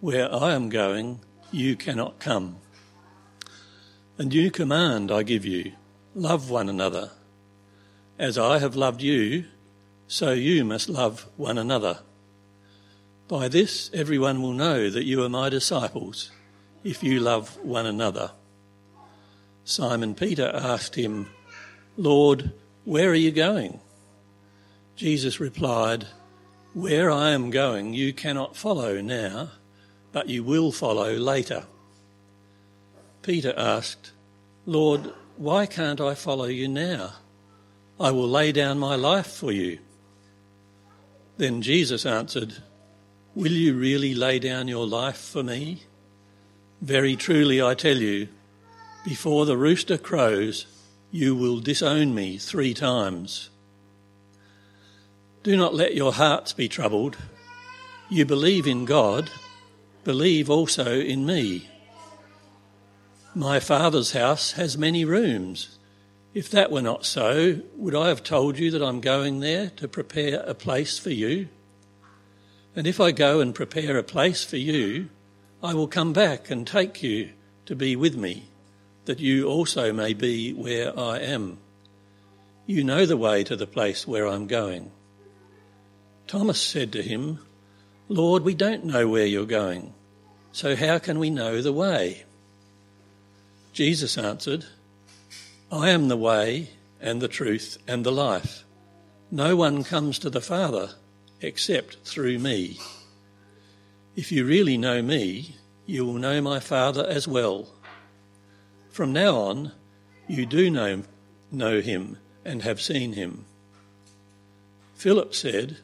where I am going, you cannot come. A new command I give you love one another. As I have loved you, so you must love one another. By this, everyone will know that you are my disciples, if you love one another. Simon Peter asked him, Lord, where are you going? Jesus replied, Where I am going, you cannot follow now but you will follow later. Peter asked, Lord, why can't I follow you now? I will lay down my life for you. Then Jesus answered, Will you really lay down your life for me? Very truly I tell you, before the rooster crows, you will disown me three times. Do not let your hearts be troubled. You believe in God believe also in me. My Father's house has many rooms. If that were not so, would I have told you that I'm going there to prepare a place for you? And if I go and prepare a place for you, I will come back and take you to be with me, that you also may be where I am. You know the way to the place where I'm going. Thomas said to him, Lord, we don't know where you're going. So how can we know the way? Jesus answered, I am the way and the truth and the life. No one comes to the Father except through me. If you really know me, you will know my Father as well. From now on, you do know, know him and have seen him. Philip said,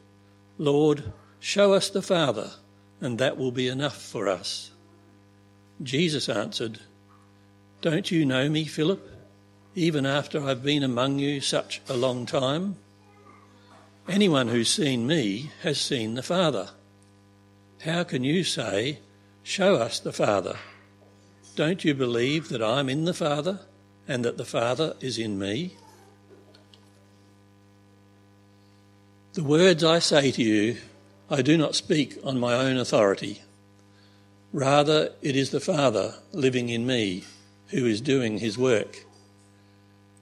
Lord, show us the Father and that will be enough for us. Jesus answered, Don't you know me, Philip, even after I've been among you such a long time? Anyone who's seen me has seen the Father. How can you say, Show us the Father? Don't you believe that I'm in the Father and that the Father is in me? The words I say to you I do not speak on my own authority. Rather, it is the Father living in me who is doing his work.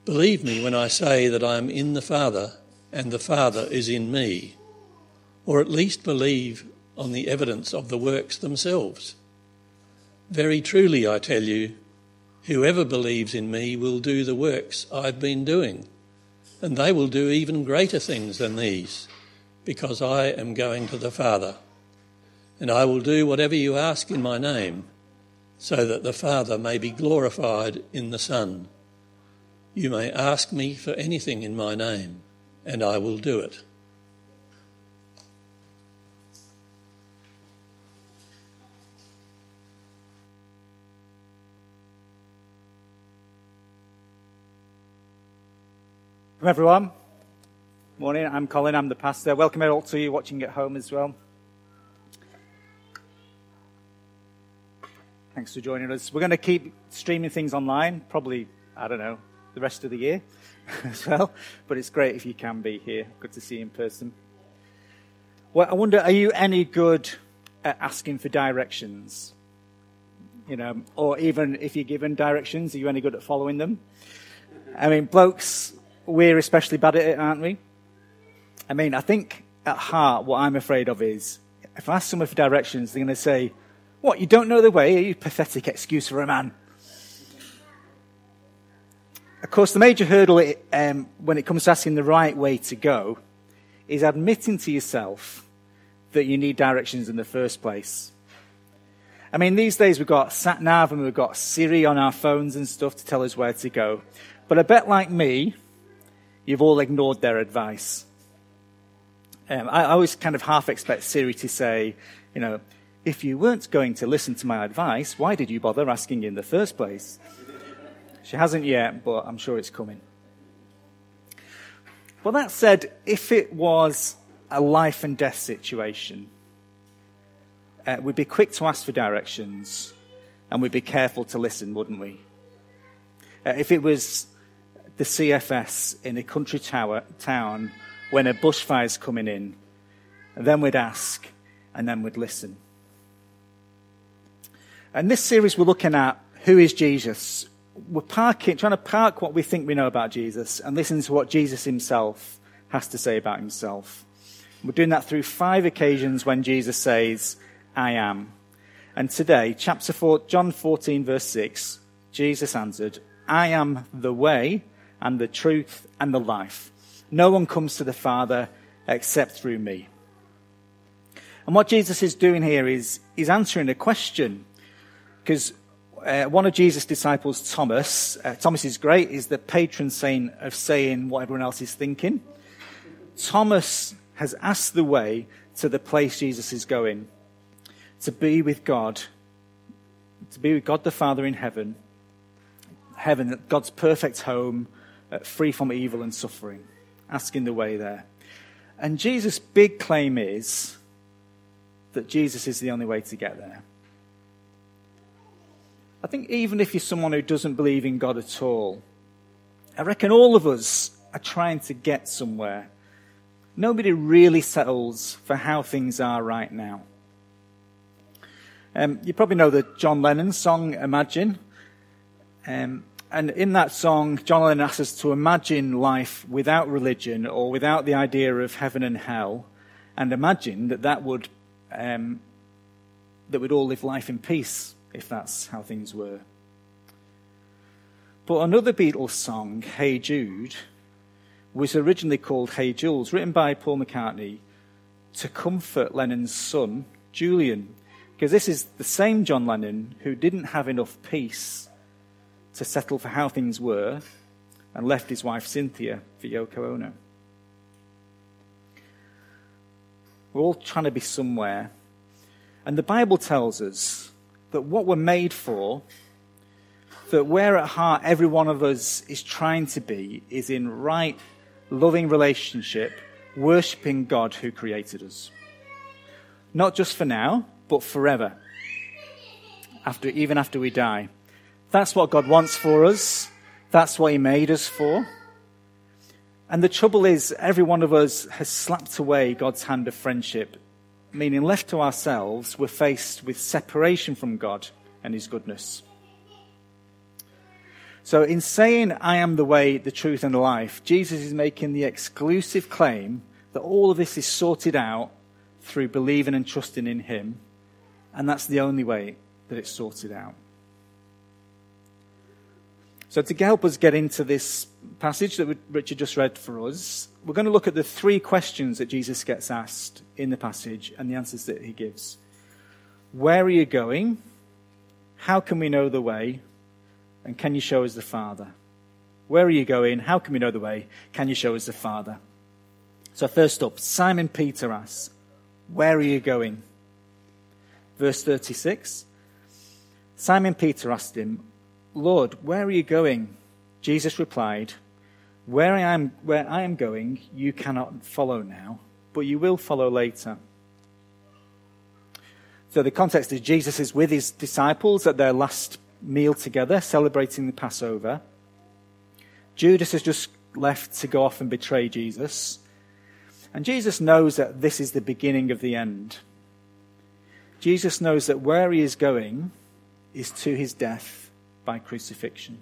Believe me when I say that I am in the Father and the Father is in me, or at least believe on the evidence of the works themselves. Very truly, I tell you, whoever believes in me will do the works I've been doing, and they will do even greater things than these because I am going to the Father. And I will do whatever you ask in my name, so that the Father may be glorified in the Son. You may ask me for anything in my name, and I will do it. everyone. Morning, I'm Colin, I'm the pastor. Welcome all to you watching at home as well. Thanks for joining us. We're going to keep streaming things online, probably, I don't know, the rest of the year as well. But it's great if you can be here. Good to see you in person. Well, I wonder, are you any good at asking for directions? You know, or even if you're given directions, are you any good at following them? I mean, blokes, we're especially bad at it, aren't we? I mean, I think at heart, what I'm afraid of is if I ask someone for directions, they're going to say, What, you don't know the way? Are you pathetic excuse for a man? Of course, the major hurdle um, when it comes to asking the right way to go is admitting to yourself that you need directions in the first place. I mean, these days we've got sat nav and we've got Siri on our phones and stuff to tell us where to go. But I bet, like me, you've all ignored their advice. Um, I, I always kind of half expect Siri to say, you know, If you weren't going to listen to my advice, why did you bother asking in the first place? She hasn't yet, but I'm sure it's coming. Well, that said, if it was a life and death situation, uh, we'd be quick to ask for directions and we'd be careful to listen, wouldn't we? Uh, if it was the CFS in a country tower, town when a bushfire's coming in, then we'd ask and then we'd listen. And this series we're looking at who is Jesus? We're parking, trying to park what we think we know about Jesus and listen to what Jesus himself has to say about himself. We're doing that through five occasions when Jesus says, I am. And today, chapter 4, John 14, verse 6, Jesus answered, I am the way and the truth and the life. No one comes to the Father except through me. And what Jesus is doing here is he's answering a question. Because uh, one of Jesus' disciples, Thomas, uh, Thomas is great, is the patron saint of saying what everyone else is thinking. Thomas has asked the way to the place Jesus is going to be with God, to be with God the Father in heaven, heaven, God's perfect home, uh, free from evil and suffering, asking the way there. And Jesus' big claim is that Jesus is the only way to get there. I think even if you're someone who doesn't believe in God at all, I reckon all of us are trying to get somewhere. Nobody really settles for how things are right now. Um, you probably know the John Lennon song Imagine. Um, and in that song, John Lennon asks us to imagine life without religion or without the idea of heaven and hell, and imagine that that would um, that we'd all live life in peace if that's how things were. But another Beatles song, Hey Jude, was originally called Hey Jules, written by Paul McCartney to comfort Lennon's son, Julian, because this is the same John Lennon who didn't have enough peace to settle for how things were and left his wife Cynthia for Yoko Ono. We're all trying to be somewhere. And the Bible tells us that what we're made for, that where at heart every one of us is trying to be, is in right, loving relationship, worshipping God who created us. Not just for now, but forever. After, even after we die. That's what God wants for us. That's what He made us for. And the trouble is, every one of us has slapped away God's hand of friendship, meaning left to ourselves, we're faced with separation from God and His goodness. So, in saying, I am the way, the truth, and the life, Jesus is making the exclusive claim that all of this is sorted out through believing and trusting in Him and that's the only way that it's sorted out. So, to help us get into this passage that Richard just read for us, we're going to look at the three questions that Jesus gets asked in the passage and the answers that he gives. Where are you going? How can we know the way? And can you show us the Father? Where are you going? How can we know the way? Can you show us the Father? So, first up, Simon Peter asks, Where are you going? Verse 36 Simon Peter asked him, Lord, where are you going? Jesus replied, Where I am, where I am going, you cannot follow now, but you will follow later. So the context is Jesus is with his disciples at their last meal together, celebrating the Passover. Judas has just left to go off and betray Jesus. And Jesus knows that this is the beginning of the end. Jesus knows that where he is going is to his death by crucifixion.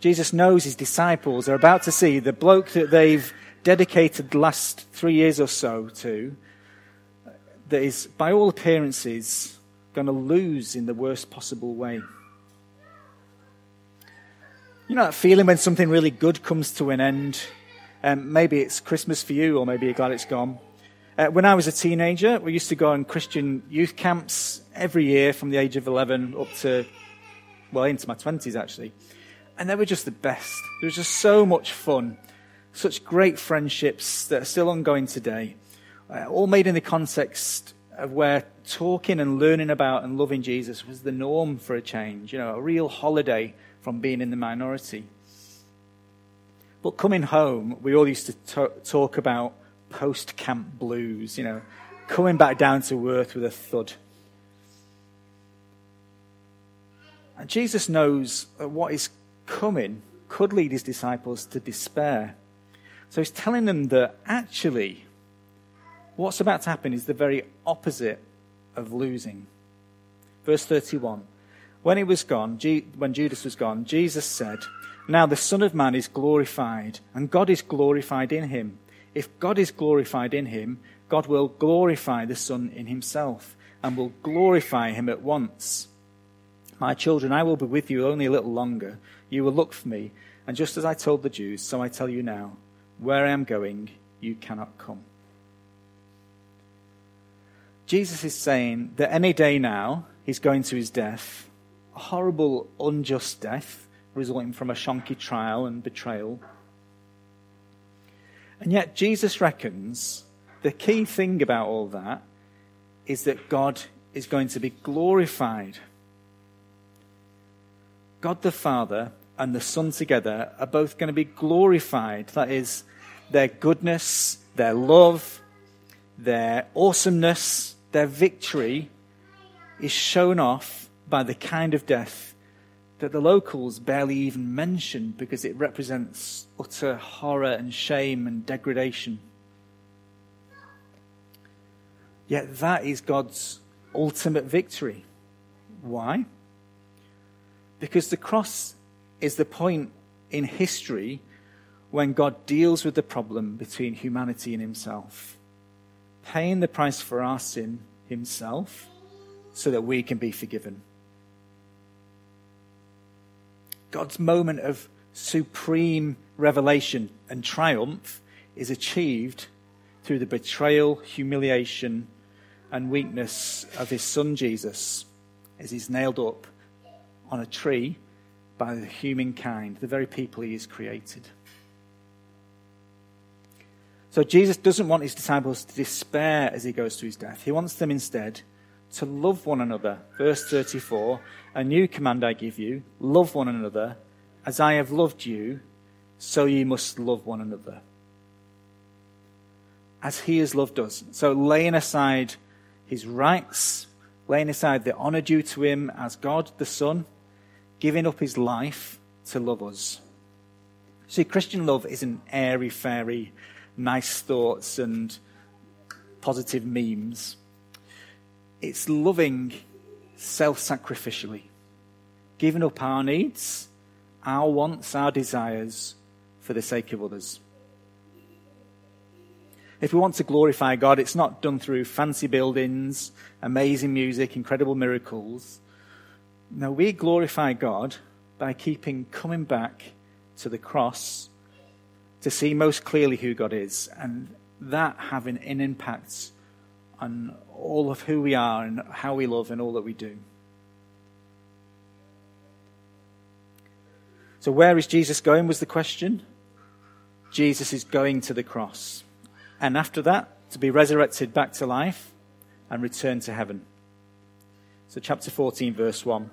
Jesus knows his disciples are about to see the bloke that they've dedicated the last three years or so to, that is, by all appearances, going to lose in the worst possible way. You know that feeling when something really good comes to an end? Um, maybe it's Christmas for you, or maybe you're glad it's gone. Uh, when I was a teenager, we used to go on Christian youth camps every year from the age of 11 up to, well, into my 20s actually. And they were just the best. There was just so much fun, such great friendships that are still ongoing today, uh, all made in the context of where talking and learning about and loving Jesus was the norm for a change, you know, a real holiday from being in the minority. But coming home, we all used to talk about post camp blues, you know, coming back down to earth with a thud. And Jesus knows that what is coming could lead his disciples to despair. So he's telling them that actually, what's about to happen is the very opposite of losing. Verse 31. When he was gone, when Judas was gone, Jesus said, Now the Son of Man is glorified, and God is glorified in him. If God is glorified in him, God will glorify the Son in himself, and will glorify him at once. My children, I will be with you only a little longer. You will look for me, and just as I told the Jews, so I tell you now, where I am going, you cannot come. Jesus is saying that any day now, he's going to his death, a horrible, unjust death resulting from a shonky trial and betrayal. And yet, Jesus reckons the key thing about all that is that God is going to be glorified. God the Father and the Son together are both going to be glorified. That is, their goodness, their love, their awesomeness, their victory is shown off by the kind of death that the locals barely even mention because it represents utter horror and shame and degradation. Yet that is God's ultimate victory. Why? Because the cross is the point in history when God deals with the problem between humanity and himself, paying the price for our sin himself so that we can be forgiven. God's moment of supreme revelation and triumph is achieved through the betrayal, humiliation, and weakness of his son Jesus as he's nailed up on a tree by the humankind, the very people he has created. So Jesus doesn't want his disciples to despair as he goes to his death. He wants them instead to love one another. Verse 34 A new command I give you love one another. As I have loved you, so you must love one another. As he has loved us. So laying aside his rights, laying aside the honor due to him as God the Son, giving up his life to love us. See, Christian love isn't airy fairy nice thoughts and positive memes. It's loving self sacrificially, giving up our needs, our wants, our desires for the sake of others. If we want to glorify God, it's not done through fancy buildings, amazing music, incredible miracles. No, we glorify God by keeping coming back to the cross to see most clearly who God is, and that having an impact on all of who we are and how we love and all that we do. So, where is Jesus going? was the question. Jesus is going to the cross. And after that, to be resurrected back to life and return to heaven. So, chapter 14, verse 1.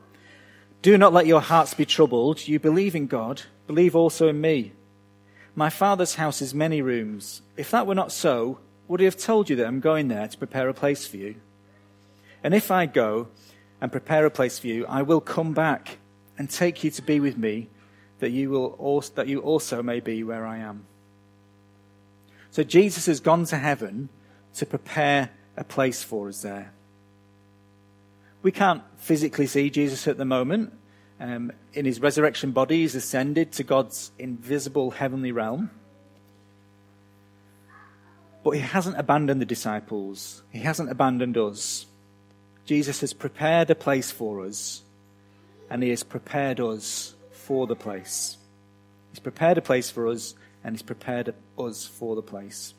Do not let your hearts be troubled. You believe in God, believe also in me. My father's house is many rooms. If that were not so, would he have told you that I'm going there to prepare a place for you? And if I go and prepare a place for you, I will come back and take you to be with me, that you, will also, that you also may be where I am. So Jesus has gone to heaven to prepare a place for us there. We can't physically see Jesus at the moment, um, in his resurrection body, he's ascended to God's invisible heavenly realm. But he hasn't abandoned the disciples, he hasn't abandoned us. Jesus has prepared a place for us, and he has prepared us for the place. He's prepared a place for us, and he's prepared us for the place.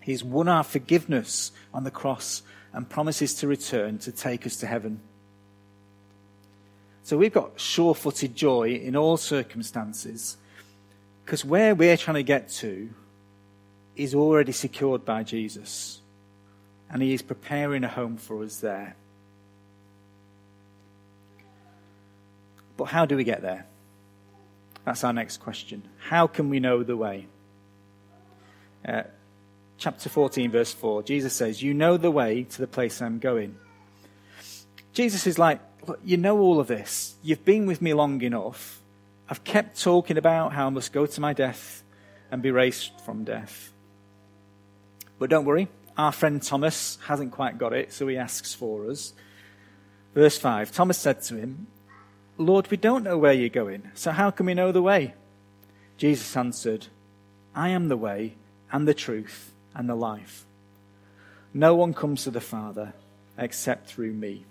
He's won our forgiveness on the cross and promises to return to take us to heaven. So we've got sure footed joy in all circumstances because where we're trying to get to is already secured by Jesus. and He is preparing a home for us there. But how do we get there? That's our next question. How can we know the way? Uh, chapter 14, verse 4, Jesus says, You know the way to the place I'm going. Jesus is like, Look, you know all of this. You've been with me long enough. I've kept talking about how I must go to my death and be raised from death. But don't worry, our friend Thomas hasn't quite got it, so he asks for us. Verse 5 Thomas said to him, Lord, we don't know where you're going, so how can we know the way? Jesus answered, I am the way and the truth and the life. No one comes to the Father except through me.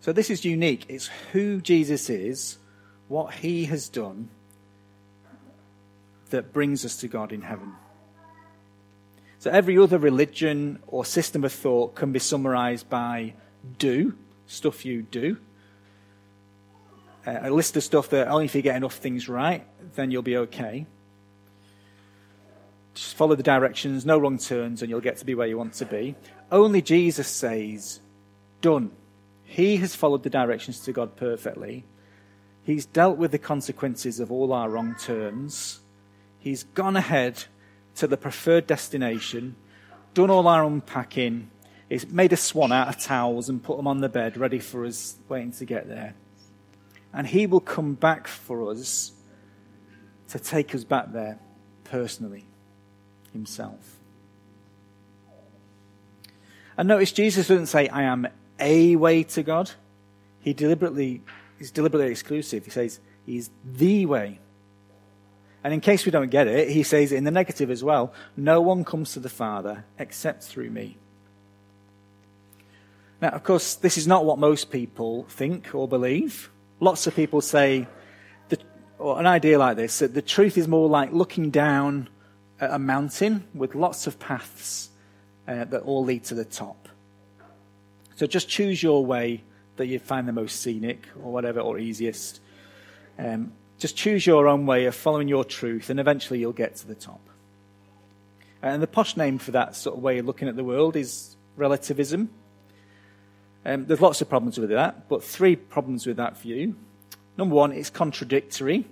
So this is unique. It's who Jesus is, what he has done, that brings us to God in heaven. So every other religion or system of thought can be summarized by do, stuff you do. Uh, a list of stuff that only if you get enough things right, then you'll be okay. Just follow the directions, no wrong turns, and you'll get to be where you want to be. Only Jesus says, done. He has followed the directions to God perfectly. He's dealt with the consequences of all our wrong turns. He's gone ahead to the preferred destination, done all our unpacking, He's made a swan out of towels and put them on the bed, ready for us waiting to get there. And He will come back for us to take us back there personally, Himself. And notice Jesus doesn't say, I am a way to God. He deliberately, he's deliberately exclusive. He says, He's the way. And in case we don't get it, he says in the negative as well no one comes to the Father except through me. Now, of course, this is not what most people think or believe. Lots of people say, or an idea like this, that the truth is more like looking down at a mountain with lots of paths uh, that all lead to the top. So just choose your way that you find the most scenic or whatever, or easiest. Um, just choose your own way of following your truth, and eventually you'll get to the top. And the posh name for that sort of way of looking at the world is relativism. Um, there's lots of problems with that, but three problems with that view. Number one, it's contradictory.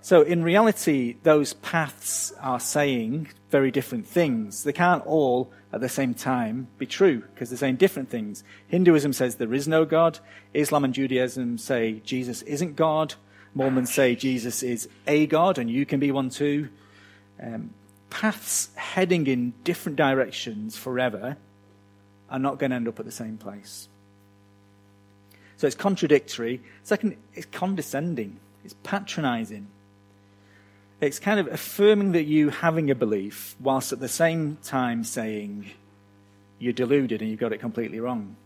So in reality, those paths are saying very different things. They can't all at the same time be true because they're saying different things. Hinduism says there is no God. Islam and Judaism say Jesus isn't God. Mormons say Jesus is a God and you can be one too. Um, paths heading in different directions forever are not going to end up at the same place. So it's contradictory. Second, it's condescending, it's patronizing. It's kind of affirming that you having a belief, whilst at the same time saying you're deluded and you've got it completely wrong.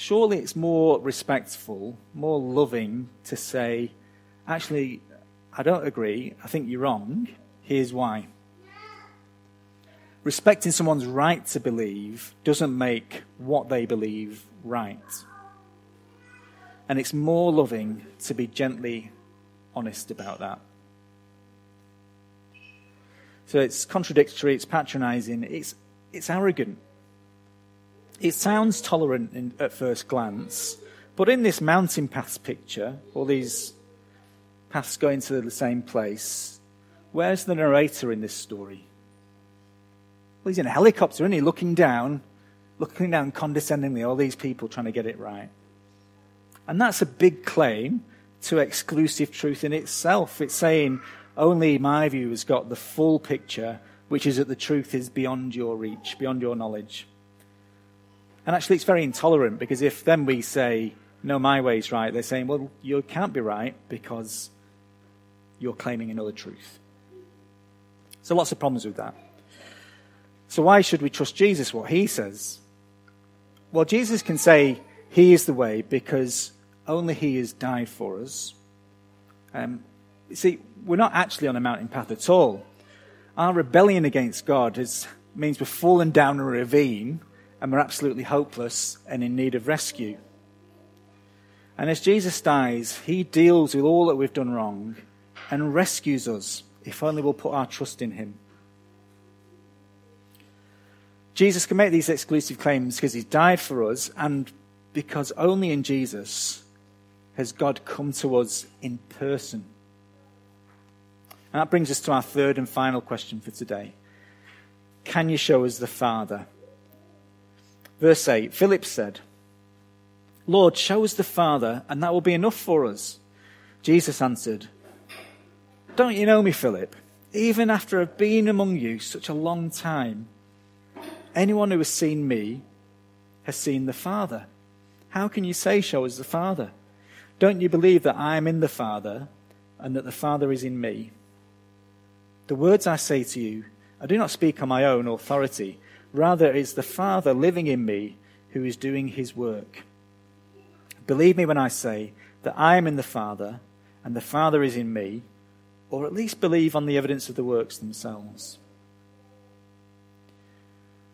Surely it's more respectful, more loving to say, actually, I don't agree. I think you're wrong. Here's why. Respecting someone's right to believe doesn't make what they believe right. And it's more loving to be gently honest about that. So it's contradictory, it's patronizing, it's, it's arrogant. It sounds tolerant in, at first glance, but in this mountain paths picture, all these paths going to the same place, where's the narrator in this story? Well, he's in a helicopter, isn't he? Looking down, looking down condescendingly, all these people trying to get it right. And that's a big claim to exclusive truth in itself. It's saying only my view has got the full picture, which is that the truth is beyond your reach, beyond your knowledge. And actually, it's very intolerant because if then we say, no, my way's right, they're saying, well, you can't be right because you're claiming another truth. So, lots of problems with that. So, why should we trust Jesus, what he says? Well, Jesus can say he is the way because only He has died for us. Um, see, we're not actually on a mountain path at all. Our rebellion against God is, means we've fallen down a ravine and we're absolutely hopeless and in need of rescue. And as Jesus dies, He deals with all that we've done wrong and rescues us if only we'll put our trust in Him. Jesus can make these exclusive claims because he's died for us and because only in Jesus has God come to us in person. And that brings us to our third and final question for today. Can you show us the Father? Verse 8 Philip said, Lord, show us the Father, and that will be enough for us. Jesus answered, Don't you know me, Philip? Even after I've been among you such a long time, anyone who has seen me has seen the Father. How can you say, Show us the Father? Don't you believe that I am in the Father and that the Father is in me? The words I say to you, I do not speak on my own authority. Rather, it is the Father living in me who is doing his work. Believe me when I say that I am in the Father and the Father is in me, or at least believe on the evidence of the works themselves.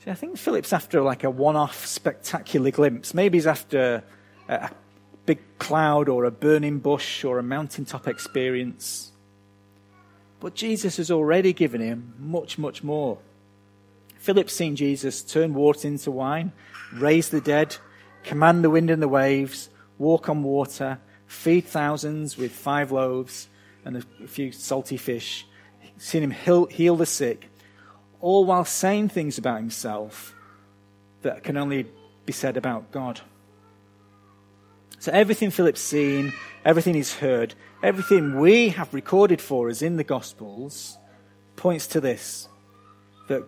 See, I think Philip's after like a one off spectacular glimpse. Maybe he's after a big cloud or a burning bush or a mountaintop experience. But Jesus has already given him much, much more. Philip's seen Jesus turn water into wine, raise the dead, command the wind and the waves, walk on water, feed thousands with five loaves and a few salty fish, seen him heal, heal the sick, all while saying things about himself that can only be said about God. So everything Philip's seen, everything he's heard, everything we have recorded for us in the Gospels points to this that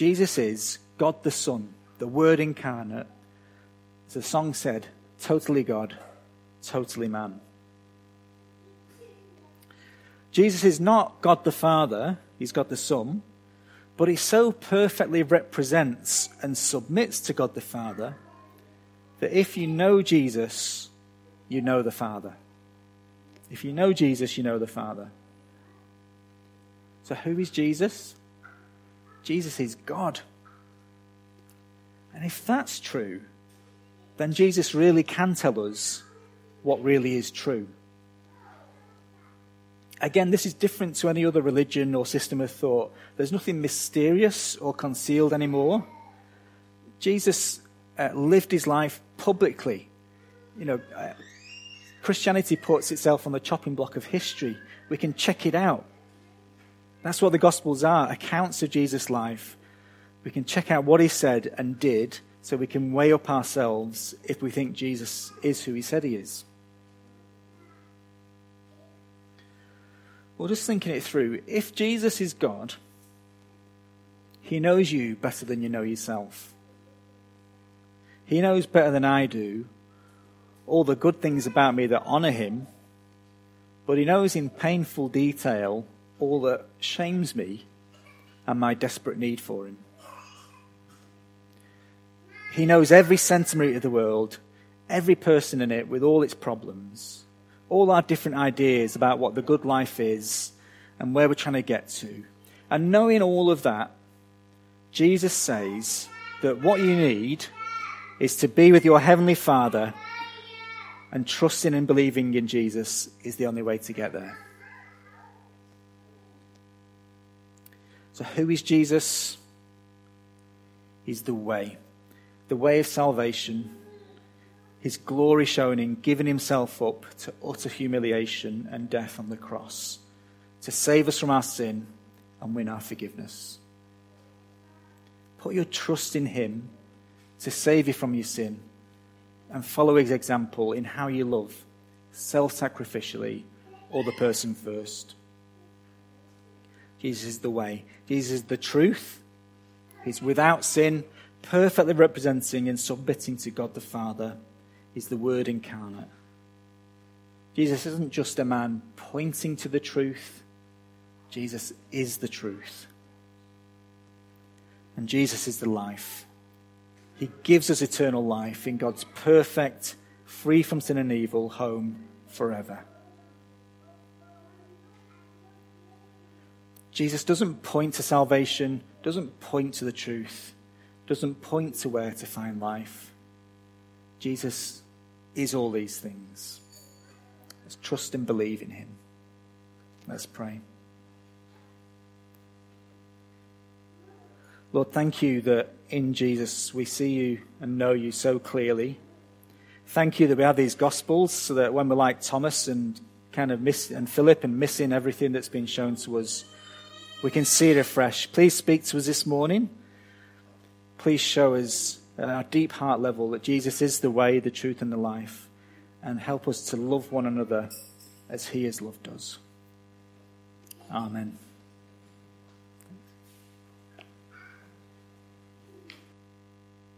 Jesus is God the Son, the Word incarnate. As the song said, totally God, totally man. Jesus is not God the Father, he's God the Son, but he so perfectly represents and submits to God the Father that if you know Jesus, you know the Father. If you know Jesus, you know the Father. So, who is Jesus? Jesus is God. And if that's true, then Jesus really can tell us what really is true. Again, this is different to any other religion or system of thought. There's nothing mysterious or concealed anymore. Jesus uh, lived his life publicly. You know, uh, Christianity puts itself on the chopping block of history. We can check it out. That's what the Gospels are accounts of Jesus' life. We can check out what he said and did so we can weigh up ourselves if we think Jesus is who he said he is. Well, just thinking it through, if Jesus is God, he knows you better than you know yourself. He knows better than I do all the good things about me that honor him, but he knows in painful detail all that shames me and my desperate need for him. He knows every centimetre of the world, every person in it with all its problems, all our different ideas about what the good life is and where we're trying to get to. And knowing all of that, Jesus says that what you need is to be with your Heavenly Father, and trusting and believing in Jesus is the only way to get there. So, who is Jesus? He's the way, the way of salvation. His glory shown in giving himself up to utter humiliation and death on the cross to save us from our sin and win our forgiveness. Put your trust in him to save you from your sin and follow his example in how you love, self sacrificially, or the person first. Jesus is the way, Jesus is the truth. He's without sin, perfectly representing and submitting to God the Father. He's the Word incarnate. Jesus isn't just a man pointing to the truth, Jesus is the truth. And Jesus is the life. He gives us eternal life in God's perfect, free from sin and evil home forever. Jesus doesn't point to salvation, doesn't point to the truth, doesn't point to where to find life. Jesus is all these things. Let's trust and believe in him. Let's pray. Lord, thank you that in Jesus we see you and know you so clearly. Thank you that we have these gospels so that when we're like Thomas and kind of miss and Philip and missing everything that's been shown to us, we can see it afresh. Please speak to us this morning. Please show us at our deep heart level that Jesus is the way, the truth, and the life, and help us to love one another as he has loved us. Amen.